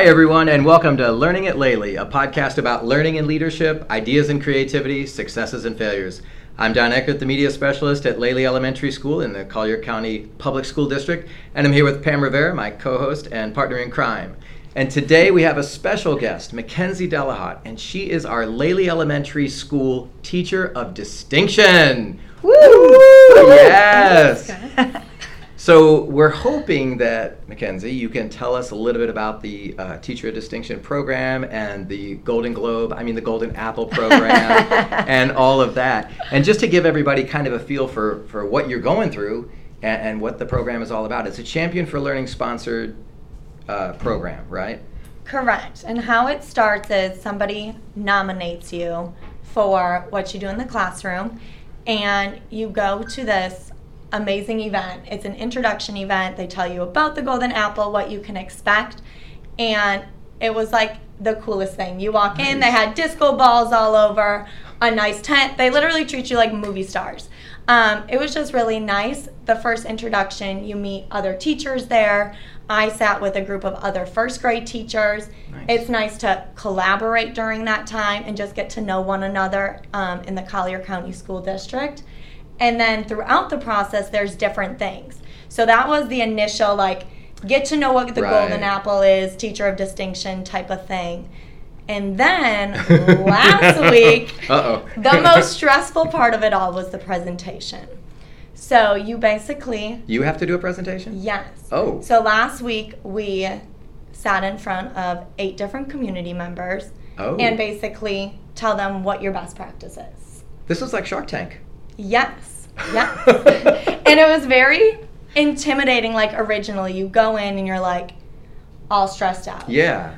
Hi, everyone, and welcome to Learning at Lely, a podcast about learning and leadership, ideas and creativity, successes and failures. I'm Don Eckert, the media specialist at Lely Elementary School in the Collier County Public School District, and I'm here with Pam Rivera, my co host and partner in crime. And today we have a special guest, Mackenzie Delahaut, and she is our Lely Elementary School Teacher of Distinction. Woo! Yes! So we're hoping that Mackenzie, you can tell us a little bit about the uh, Teacher of Distinction program and the Golden Globe, I mean the Golden Apple program, and all of that, and just to give everybody kind of a feel for for what you're going through and, and what the program is all about. It's a Champion for Learning sponsored uh, program, right? Correct. And how it starts is somebody nominates you for what you do in the classroom, and you go to this amazing event. It's an introduction event. They tell you about the golden apple, what you can expect. And it was like the coolest thing. You walk nice. in, they had disco balls all over, a nice tent. They literally treat you like movie stars. Um, it was just really nice. The first introduction, you meet other teachers there. I sat with a group of other first grade teachers. Nice. It's nice to collaborate during that time and just get to know one another um, in the Collier County School District. And then throughout the process, there's different things. So that was the initial, like, get to know what the right. golden apple is, teacher of distinction type of thing. And then last week, the most stressful part of it all was the presentation. So you basically. You have to do a presentation? Yes. Oh. So last week we sat in front of eight different community members oh. and basically tell them what your best practice is. This was like Shark Tank. Yes. Yes. and it was very intimidating. Like originally, you go in and you're like all stressed out. Yeah.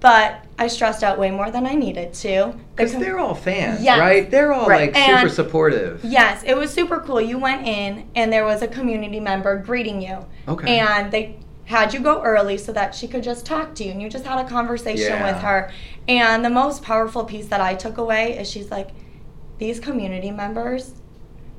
But I stressed out way more than I needed to. Because they're all fans, yes. right? They're all right. like and super supportive. Yes, it was super cool. You went in and there was a community member greeting you. Okay. And they had you go early so that she could just talk to you and you just had a conversation yeah. with her. And the most powerful piece that I took away is she's like, these community members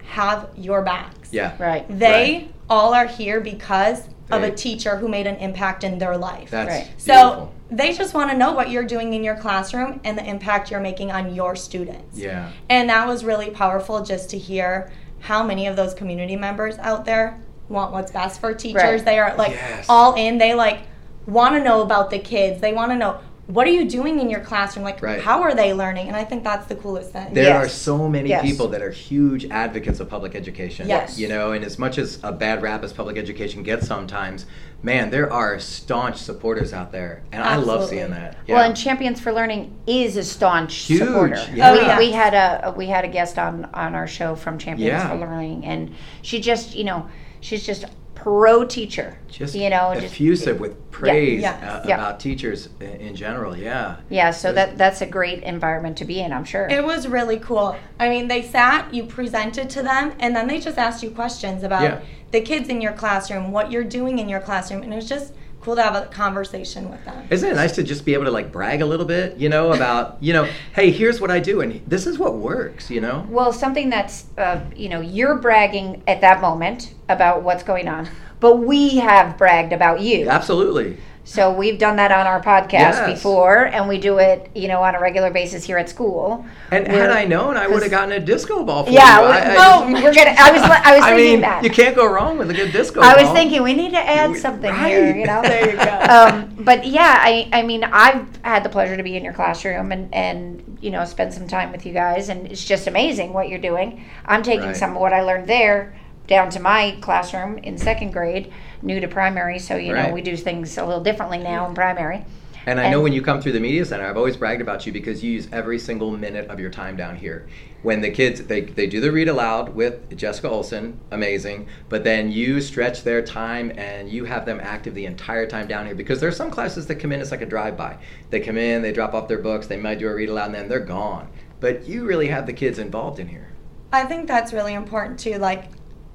have your backs. Yeah. Right. They right. all are here because of a teacher who made an impact in their life. That's right. So they just want to know what you're doing in your classroom and the impact you're making on your students. Yeah. And that was really powerful just to hear how many of those community members out there want what's best for teachers. Right. They are like yes. all in. They like want to know about the kids. They want to know what are you doing in your classroom? Like, right. how are they learning? And I think that's the coolest thing. There yes. are so many yes. people that are huge advocates of public education. Yes. You know, and as much as a bad rap as public education gets sometimes, man, there are staunch supporters out there. And Absolutely. I love seeing that. Yeah. Well, and Champions for Learning is a staunch huge. supporter. Yeah. We, oh, we, had a we had a guest on on our show from Champions yeah. for Learning and she just, you know, she's just pro teacher. Just you know, effusive just, with praise yeah, uh, yeah. about teachers in general. Yeah. Yeah. So that that's a great environment to be in. I'm sure. It was really cool. I mean, they sat, you presented to them, and then they just asked you questions about yeah. the kids in your classroom, what you're doing in your classroom, and it was just cool to have a conversation with them. Isn't it nice to just be able to like brag a little bit, you know, about, you know, hey, here's what I do and this is what works, you know? Well, something that's, uh, you know, you're bragging at that moment about what's going on, but we have bragged about you. Absolutely. So we've done that on our podcast yes. before, and we do it, you know, on a regular basis here at school. And had I known, I would have gotten a disco ball for yeah, you. Yeah, well, we're gonna. I was, I was I thinking mean, that you can't go wrong with a good disco. Ball. I ball. was thinking we need to add something right. here. You know, there you go. Um, but yeah, I, I mean, I've had the pleasure to be in your classroom and and you know spend some time with you guys, and it's just amazing what you're doing. I'm taking right. some of what I learned there down to my classroom in second grade, new to primary. So you right. know we do things a little differently now in primary. And I and, know when you come through the media center, I've always bragged about you because you use every single minute of your time down here. When the kids they, they do the read aloud with Jessica Olson, amazing, but then you stretch their time and you have them active the entire time down here because there are some classes that come in it's like a drive by. They come in, they drop off their books, they might do a read aloud and then they're gone. But you really have the kids involved in here. I think that's really important too. Like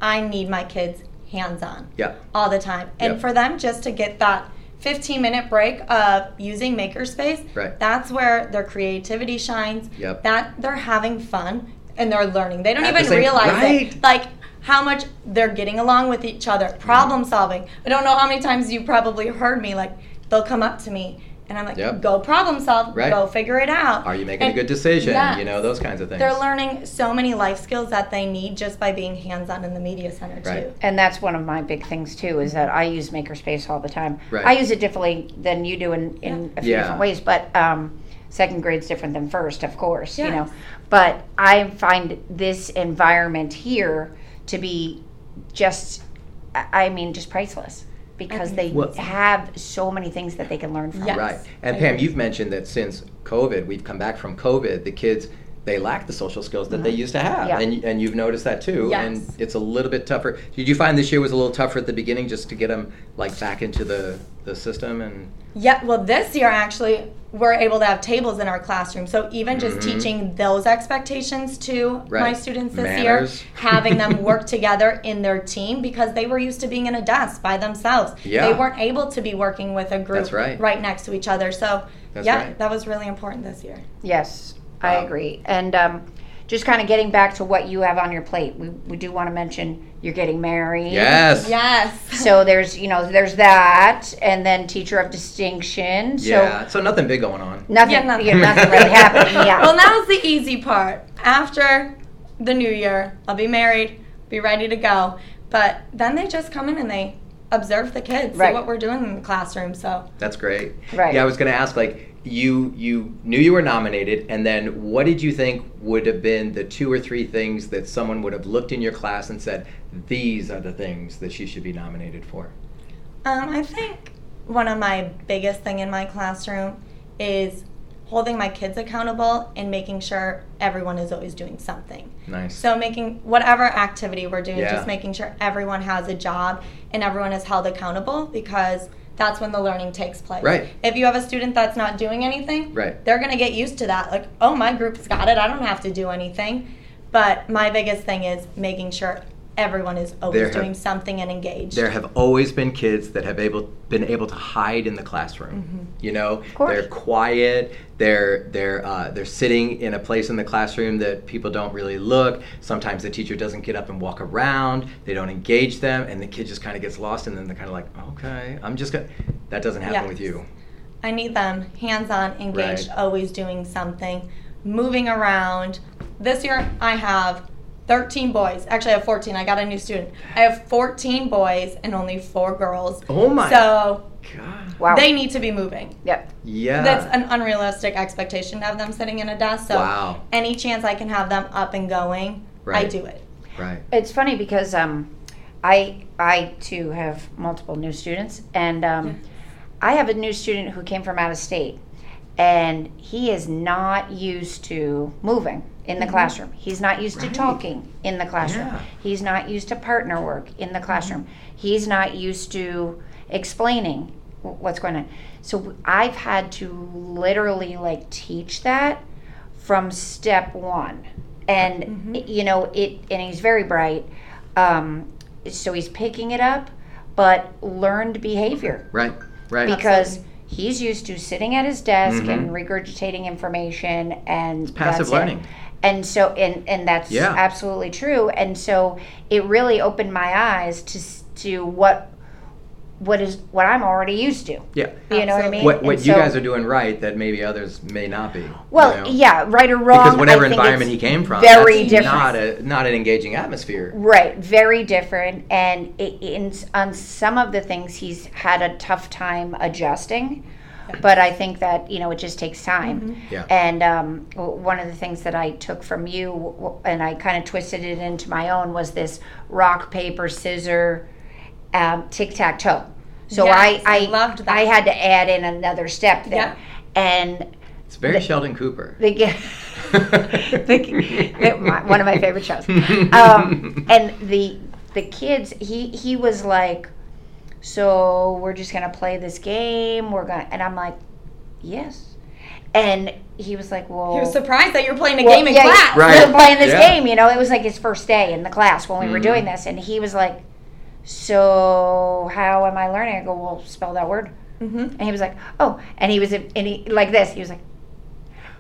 I need my kids hands on. Yeah. All the time. And yep. for them just to get that 15 minute break of using Makerspace, right. that's where their creativity shines. Yep. That they're having fun and they're learning. They don't At even the same, realize right. it. Like how much they're getting along with each other, problem mm-hmm. solving. I don't know how many times you probably heard me like they'll come up to me And I'm like, Yep. go problem solve, Right. go figure it out. Are you making And a good decision? yes. You know, those kinds of things. They're learning so many life skills that they need just by being hands on in the media center too. And that's one of my big things too, is that I use Makerspace all the time. Right. I use it differently than you do in, in a few Yeah. different ways, but um, second grade's different than first, of course, you know. But I find this environment here to be just, I I mean, just priceless because they Well- have so many things that they can learn from. Yes. Right. And I Pam, agree. you've mentioned that since COVID, we've come back from COVID, the kids they lack the social skills that they used to have. Yeah. And and you've noticed that too. Yes. And it's a little bit tougher. Did you find this year was a little tougher at the beginning just to get them like back into the the system and Yeah, well, this year actually, we're able to have tables in our classroom. So even just Mhm. teaching those expectations to my students this Manners. year, having them work together in their team because they were used to being in a desk by themselves. Yeah. They weren't able to be working with a group That's right. next to each other. So, That's yeah, right. that was really important this year. Yes, I Wow. agree. And um, just kind of getting back to what you have on your plate, we, we do want to mention you're getting married. Yes. Yes. So there's, you know, there's that, and then teacher of distinction. So Yeah. So nothing big going on. nothing, Yeah, nothing. yeah, nothing really happening. Yeah. well, now's the easy part. After the new year, I'll be married, be ready to go. But then they just come in and they observe the kids, Right. see what we're doing in the classroom. So That's great. Right. Yeah, I was going to ask like you you knew you were nominated and then what did you think would have been the two or three things that someone would have looked in your class and said these are the things that she should be nominated for? um, I think one of my biggest thing in my classroom is holding my kids accountable and making sure everyone is always doing something. Nice. So making whatever activity we're doing, Yeah. just making sure everyone has a job and everyone is held accountable because that's when the learning takes place. Right. If you have a student that's not doing anything, Right. they're gonna get used to that. Like, oh, my group's got it. I don't have to do anything. But my biggest thing is making sure everyone is always have- doing something and engaged. There have always been kids that have able been able to hide in the classroom. You know, they're quiet. They're they're uh, they're sitting in a place in the classroom that people don't really look. Sometimes the teacher doesn't get up and walk around. They don't engage them, and the kid just kind of gets lost. And then they're kind of like, okay, I'm just gonna. That doesn't happen Yes. with you. I need them hands on, engaged, Right. always doing something, moving around. This year I have 13 boys. Actually, I have 14. I got a new student. I have 14 boys and only four girls. Oh my So God. wow. they need to be moving. yep. Yeah. That's an unrealistic expectation to have them sitting in a desk. So Wow. any chance I can have them up and going, I do it. right. It's funny because um, I I too have multiple new students, and um, Yeah. I have a new student who came from out of state, and he is not used to moving in the classroom. He's not used Right. to talking in the classroom. Yeah. He's not used to partner work in the classroom. He's not used to explaining wh- what's going on. So I've had to literally like teach that from step one. And Mhm. you know it, and he's very bright. Um, so he's picking it up, but learned behavior Right. Right. because he's used to sitting at his desk and regurgitating information and passive that's it. Learning. And so and and that's Yeah. absolutely true. And so it really opened my eyes to to what what is what I'm already used to. Yeah. You know what I mean? What what And you guys are doing right that maybe others may not be. you Well, know? yeah, right or wrong. Because whatever I environment he came from, very that's different. not a not an engaging atmosphere. Right, very different, and i in on some of the things he's had a tough time adjusting, but I think that you know it just takes time. Mhm. Yeah. And um, w- one of the things that I took from you, w- w- and I kind of twisted it into my own, was this rock paper scissor um, tic tac toe. So Yes, I, I loved that. I had to add in another step there, and It's very Sheldon Cooper. the, the, the my, one of my favorite shows. Um, and the the kids, he he was like, so we're just gonna play this game. We're gonna, and I'm like, yes. And he was like, well, He was surprised that you're playing a well, game in yeah, class. Right. We were playing this Yeah. game, you know. It was like his first day in the class when we were Mhm. doing this, and he was like, "So how am I learning?" I go, "Well, spell that word." hmm And he was like, "Oh," and he was and he like this. He was like,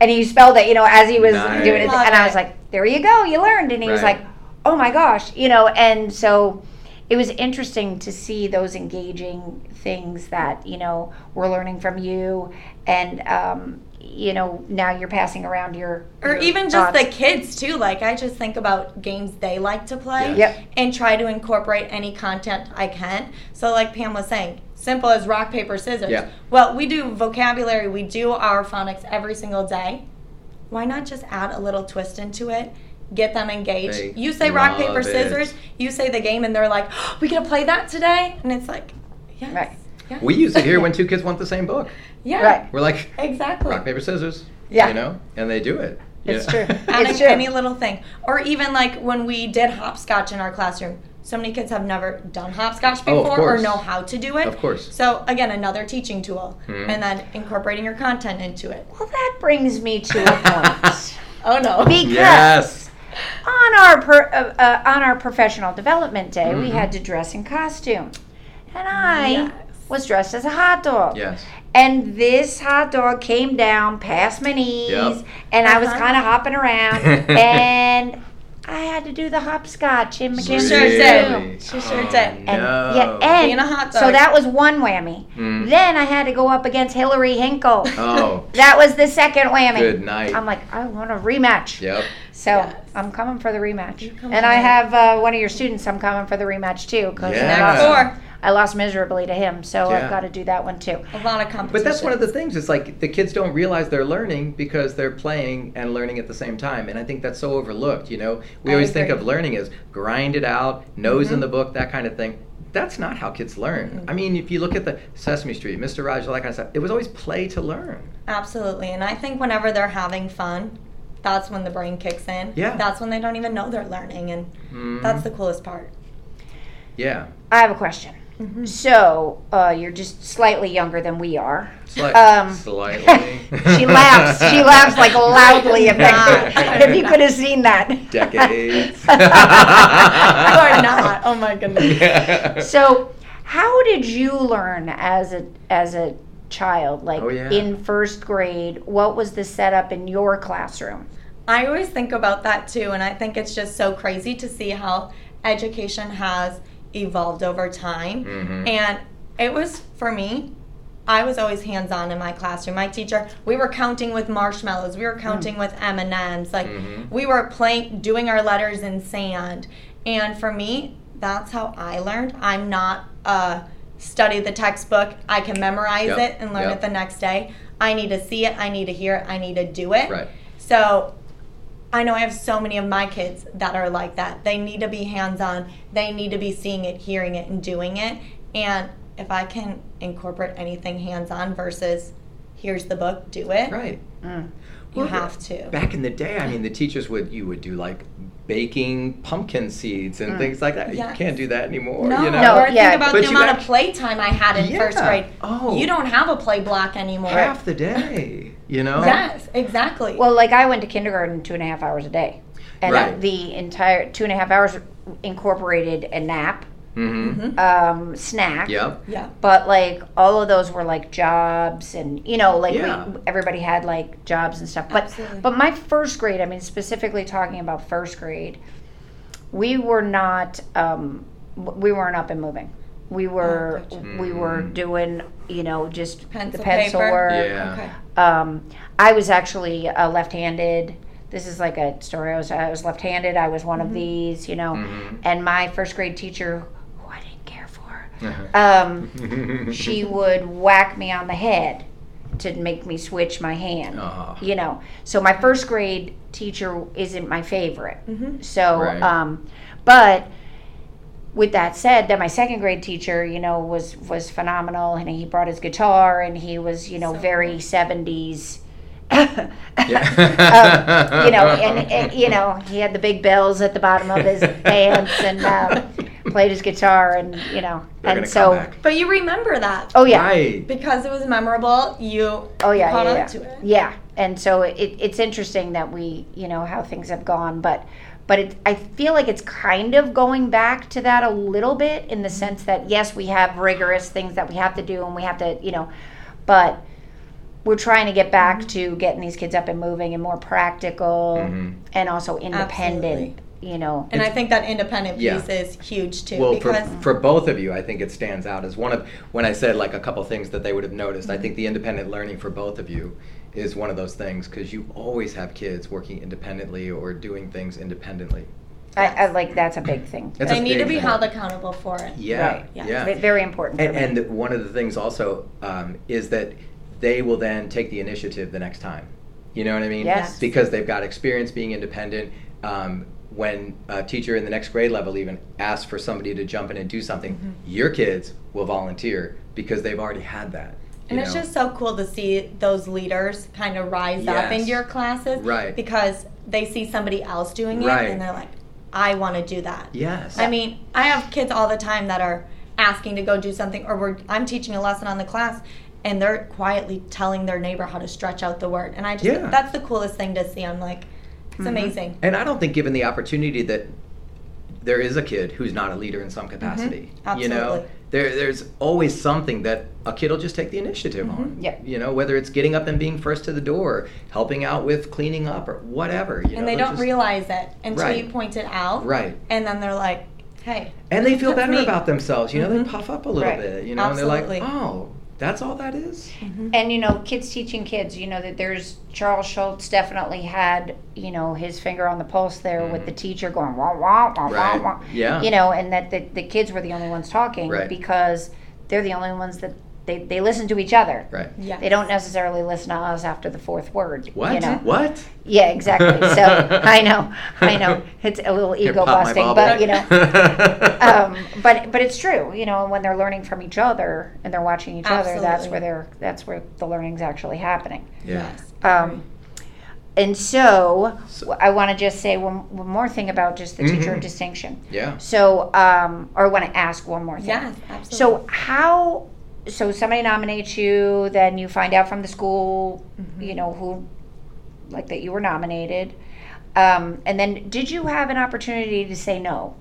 and he spelled it, you know, as he was Nice. doing it. Love And I was like, "There you go, you learned." And he was Right. like, "Oh my gosh," you know. And so it was interesting to see those engaging things that you know we're learning from you and um, you know now you're passing around your or your even just thoughts. the kids too like i just think about games they like to play Yeah. Yep. and try to incorporate any content i can so like pam was saying simple as rock paper scissors Yeah. well we do vocabulary we do our phonics every single day why not just add a little twist into it get them engaged They you say rock paper love it. scissors you say the game and they're like oh, we gonna play that today and it's like yes Right. yes, We use it here when two kids want the same book. yeah Right. We're like, exactly rock, paper, scissors. Yeah. You know? And they do it. you It's know? true. adding It's true. any little thing. Or even like when we did hopscotch in our classroom. So many kids have never done hopscotch Oh, before or know how to do it. Of course. So again, another teaching tool. Mhm. And then incorporating your content into it. well that brings me to a point Oh no. because Yes. On our per, uh, uh, on our professional development day we Mhm. had to dress in costume and i Yes. was dressed as a hot dog Yes. and this hot dog came down past my knees Yep. and i was Uh-huh. kind of hopping around and i had to do the hopscotch in She Mackenzie's sure did. She sure did. And no. yeah, and Being a hot so that was one whammy. Mm. Then I had to go up against Hillary Hinkle. Oh, That was the second whammy. good night. I'm like, I want a rematch. Yep. So Yes. I'm coming for the rematch. You come And I have uh, one of your students. I'm coming for the rematch too because Yeah. I, Four. I lost miserably to him. So Yeah. I've got to do that one too. A lot of competition. But that's one of the things. It's like the kids don't realize they're learning because they're playing and learning at the same time. And I think that's so overlooked. You know, we I always think of learning as grind it out, nose in Mhm. the book, that kind of thing. That's not how kids learn. Mhm. I mean, if you look at the Sesame Street, Mr. Rogers, all that kind of stuff, it was always play to learn. Absolutely. And I think whenever they're having fun, that's when the brain kicks in. Yeah. That's when they don't even know they're learning. And Mhm. that's the coolest part. yeah. I have a question. Mm-hmm. So uh, you're just slightly younger than we are. Slight, Um, slightly. she laughs. She laughs like loudly. If, Not. if you could have seen that. Decades. you are not. Oh my goodness. Yeah. So, how did you learn as a as a child? Like Oh, yeah. in first grade, what was the setup in your classroom? I always think about that too, and I think it's just so crazy to see how education has evolved over time. Mhm. And it was for me, I was always hands-on in my classroom. My teacher, we were counting with marshmallows, we were counting with M and M's, like Mhm. we were playing, doing our letters in sand. And for me, that's how I learned. I'm not uh, study the textbook. I can memorize Yep, it and learn yep. it the next day. I need to see it. I need to hear it. I need to do it. Right. So I know I have so many of my kids that are like that. They need to be hands on, they need to be seeing it, hearing it, and doing it. And if I can incorporate anything hands on versus here's the book, do it, Right. Mm. You Well, have to. Back in the day, I mean, the teachers would you would do like baking pumpkin seeds and Mm. things like that. Yes. You can't do that anymore. No, you know? No, or yeah. think about But the amount act- of playtime I had in first grade. Oh. You don't have a play block anymore. half the day. You know. Yes, exactly. Well, like I went to kindergarten two and a half hours a day, and Right. the entire two and a half hours incorporated a nap, Mm-hmm. Mhm. um, snack. Yep. yeah. But like all of those were like jobs, and you know, like Yeah. we, everybody had like jobs and stuff. But Absolutely. but my first grade, I mean, specifically talking about first grade, we were not, um, we weren't up and moving. We were gotcha. we were Mm. doing you know just Pencil, the pencil paper. work. Yeah. Okay. Um, I was actually uh, left-handed. This is like a story. I was I was left-handed. I was one of these, you know. Mhm. And my first grade teacher, who I didn't care for, Uh-huh. Um, she would whack me on the head to make me switch my hand. Oh. You know. So my first grade teacher isn't my favorite. hmm So, Right. um, but with that said, then my second grade teacher, you know, was was phenomenal, and he brought his guitar, and he was, you know, So very cool. seventies. Um, you know, and, and you know, he had the big bells at the bottom of his pants, and um, played his guitar, and you know, They're and so. But you remember that oh yeah, Right. because it was memorable. You Oh yeah, caught yeah, yeah. to it. Yeah, and so it, it's interesting that we, you know, how things have gone, but but it, I feel like it's kind of going back to that a little bit in the sense that yes, we have rigorous things that we have to do and we have to, you know, but we're trying to get back to getting these kids up and moving and more practical Mhm. and also independent. Absolutely. You know. And I think that independent Yeah. piece is huge too Well, for, because for both of you, I think it stands out as one of when I said like a couple things that they would have noticed. I think the independent learning for both of you is one of those things because you always have kids working independently or doing things independently. I, I like that's a big thing. That's they need to be thing. held accountable for it. Yeah, Right. yeah. Ve- Very important. And, for me. and one of the things also um, is that they will then take the initiative the next time. You know what I mean? Yes. Because they've got experience being independent. Um, when a teacher in the next grade level even asks for somebody to jump in and do something, Mm-hmm. your kids will volunteer because they've already had that. And it's know? just so cool to see those leaders kind of rise up in your classes. Right. Because they see somebody else doing it Right. and they're like, I want to do that. yes. I mean, I have kids all the time that are asking to go do something, or we're, I'm teaching a lesson on the class, and they're quietly telling their neighbor how to stretch out the word. And I just, Yeah. that's the coolest thing to see. I'm like, it's Mhm. amazing. And I don't think, given the opportunity, that there is a kid who's not a leader in some capacity. You know, Mm-hmm. Absolutely. there there's always something that a kid will just take the initiative Mm-hmm. on. Yeah. You know, whether it's getting up and being first to the door, helping out with cleaning up, or whatever. You know, and they they'll don't just- realize it until Right. you point it out. Right. And then they're like, hey. And they feel better me. about themselves. You know, Mhm. they puff up a little Right. bit. You know, Absolutely. and they're like, oh, that's all that is. and you know kids teaching kids you know that there's charles schulz definitely had you know his finger on the pulse there with the teacher going wah wah wah Mm-hmm. Right. wah wah Yeah. you know and that the, the kids were the only ones talking Right. because they're the only ones that they, they listen to each other Right. Yeah. they don't necessarily listen to us after the fourth word What? you know What? yeah exactly so i know i know it's a little ego pop busting but you know um, but but it's true, you know, when they're learning from each other and they're watching each other, that's where they're that's where the learning's actually happening. yeah. Yes. Um, and so, So- I want to just say one, one more thing about just the teacher Mhm. of distinction. Yeah. So, um, or I want to ask one more thing. Yes, absolutely. So how? So somebody nominates you, then you find out from the school, Mm-hmm. you know who, like that you were nominated, um, and then did you have an opportunity to say no?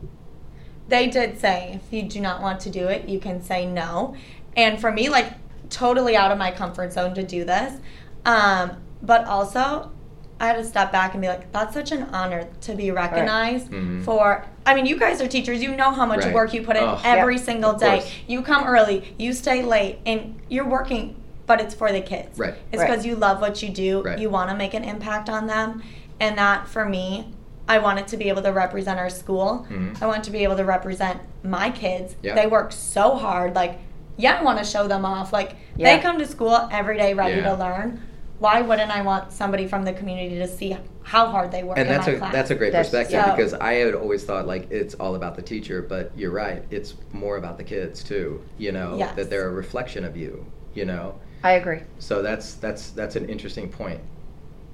they did say if you do not want to do it, you can say no. And for me, like totally out of my comfort zone to do this. Um, but also, I had to step back and be like, that's such an honor to be recognized Mhm. for. I mean, you guys are teachers. You know how much Right. work you put in Oh. every Yeah. single day. You come early, you stay late, and you're working, but it's for the kids. Right. It's Right. because you love what you do. Right. You want to make an impact on them. And that, for me, I wanted to be able to represent our school. Mhm. I want to be able to represent my kids. Yeah. They work so hard. Like, yeah, I want to show them off. Like, Yeah. they come to school every day ready Yeah. to learn. Why wouldn't I want somebody from the community to see how hard they work and in that's my a class? that's a great That's- perspective yeah. because I had always thought like it's all about the teacher, but you're right. It's more about the kids too. You know Yes. that they're a reflection of you. You know, I agree. so that's that's that's an interesting point.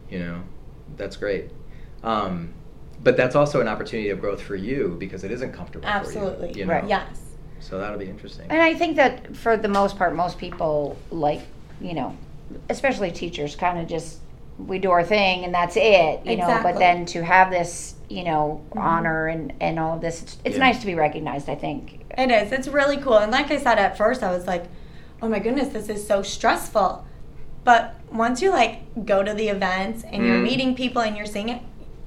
You know, that's great. Um, but that's also an opportunity of growth for you because it isn't comfortable Absolutely. for you. you know? Right. Yes. So that'll be interesting. And I think that for the most part, most people like, you know, especially teachers, kind of just we do our thing and that's it, you know. But then to have this, you know, Mhm. honor and and all of this, it's, it's Yeah. nice to be recognized. I think. It is. It's really cool. And like I said at first, I was like, oh my goodness, this is so stressful. But once you like go to the events and you're Mm. meeting people and you're seeing it,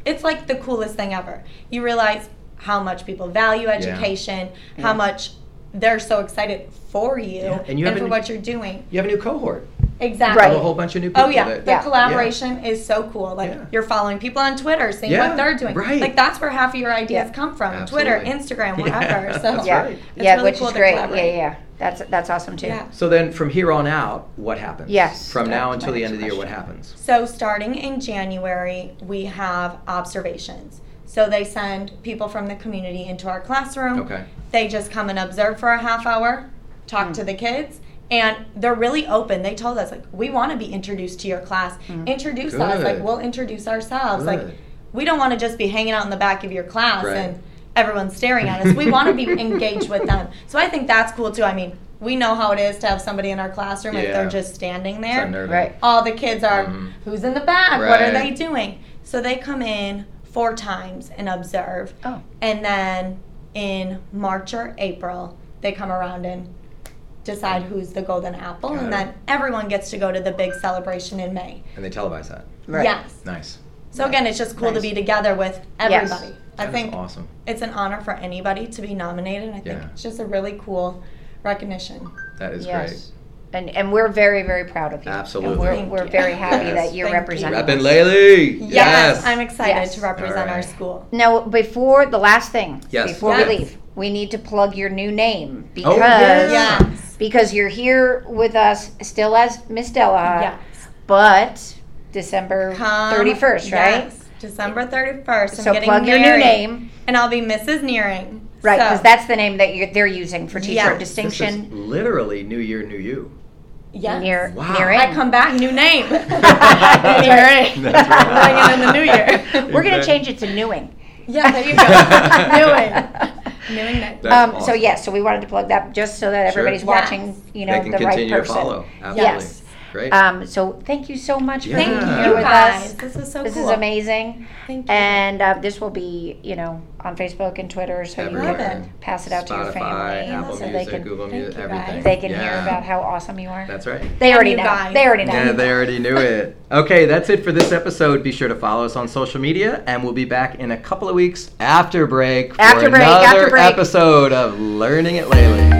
it's like the coolest thing ever. You realize how much people value education, Yeah. how much they're so excited for you Yeah, and and, you have for an- what you're doing. you have a new cohort. Exactly. Right. A whole bunch of new people. Oh yeah, that- the Yeah. collaboration is so cool. Like Yeah. you're following people on Twitter, seeing Yeah, what they're doing. right. Like that's where half of your ideas Yeah. come from. Absolutely. Twitter, Instagram, whatever. Yeah, so that's yeah, right. It's yeah, really which cool is great. Yeah, yeah, that's that's awesome too. Yeah. So then, from here on out, what happens? Yes, From now until the end of the year, what happens? So starting in January, we have observations. So they send people from the community into our classroom. Okay. They just come and observe for a half hour, talk Mm. to the kids, and they're really open. They told us like, we want to be introduced to your class. Mm. Introduce us. Like we'll introduce ourselves. Good. Like we don't want to just be hanging out in the back of your class Right. and everyone's staring at us. We want to be engaged with them. So I think that's cool too. I mean, we know how it is to have somebody in our classroom if they're just standing there. Right. all the kids are Mhm. who's in the back what are they doing so they come in four times and observe Oh. and then in march or april they come around and decide who's the golden apple Got and it. then everyone gets to go to the big celebration in may And they televise that. Right. yes Nice. So again, it's just cool to be together with Yes. everybody. I That's think awesome. it's an honor for anybody to be nominated. I think Yeah. it's just a really cool recognition. That is yes. And, and we're very, very proud of you. Absolutely. And we're, we're very happy Yes. that you're Thank representing great. Reppin' us. Lely. Yes, Yes. I'm excited Yes. to represent our school. Now, before the last thing, Yes. before Yes. we leave, we need to plug your new name oh, because Oh, yes. Yes. because you're here with us still as Miss Della, yes. but December 31st, right? Yes, December 31st. I'm So getting plug your new name, And I'll be Mrs. Nearing. right? Because So- that's the name that you're, they're using for teacher Yeah. of This is distinction. literally New Year, New You. Yeah. Near, Wow. nearing. I come back, new name. That's Nearing. That's right. In the new year. We're gonna change it to newing. yeah, there you go. Newing. Newing name. That's um, So awesome. yes, so we wanted to plug that just so that Sure. everybody's Yes. watching, you know, they can the right continue person. follow. Absolutely. Yes. Great. Um, so thank you so much for Yeah. being Thank here you with guys. us. This is so This cool. is amazing. Thank you. And uh, this will be, you know, on Facebook and Twitter, so you can pass it out to your family, Apple so Music, they can Google Thank Music, you, everything. guys. they can hear about how awesome you are. That's right. They And already you know. guys. They already know. Yeah, they already knew it. Okay, that's it for this episode. Be sure to follow us on social media, and we'll be back in a couple of weeks after break for After break, another after break. episode of Learning at Lely.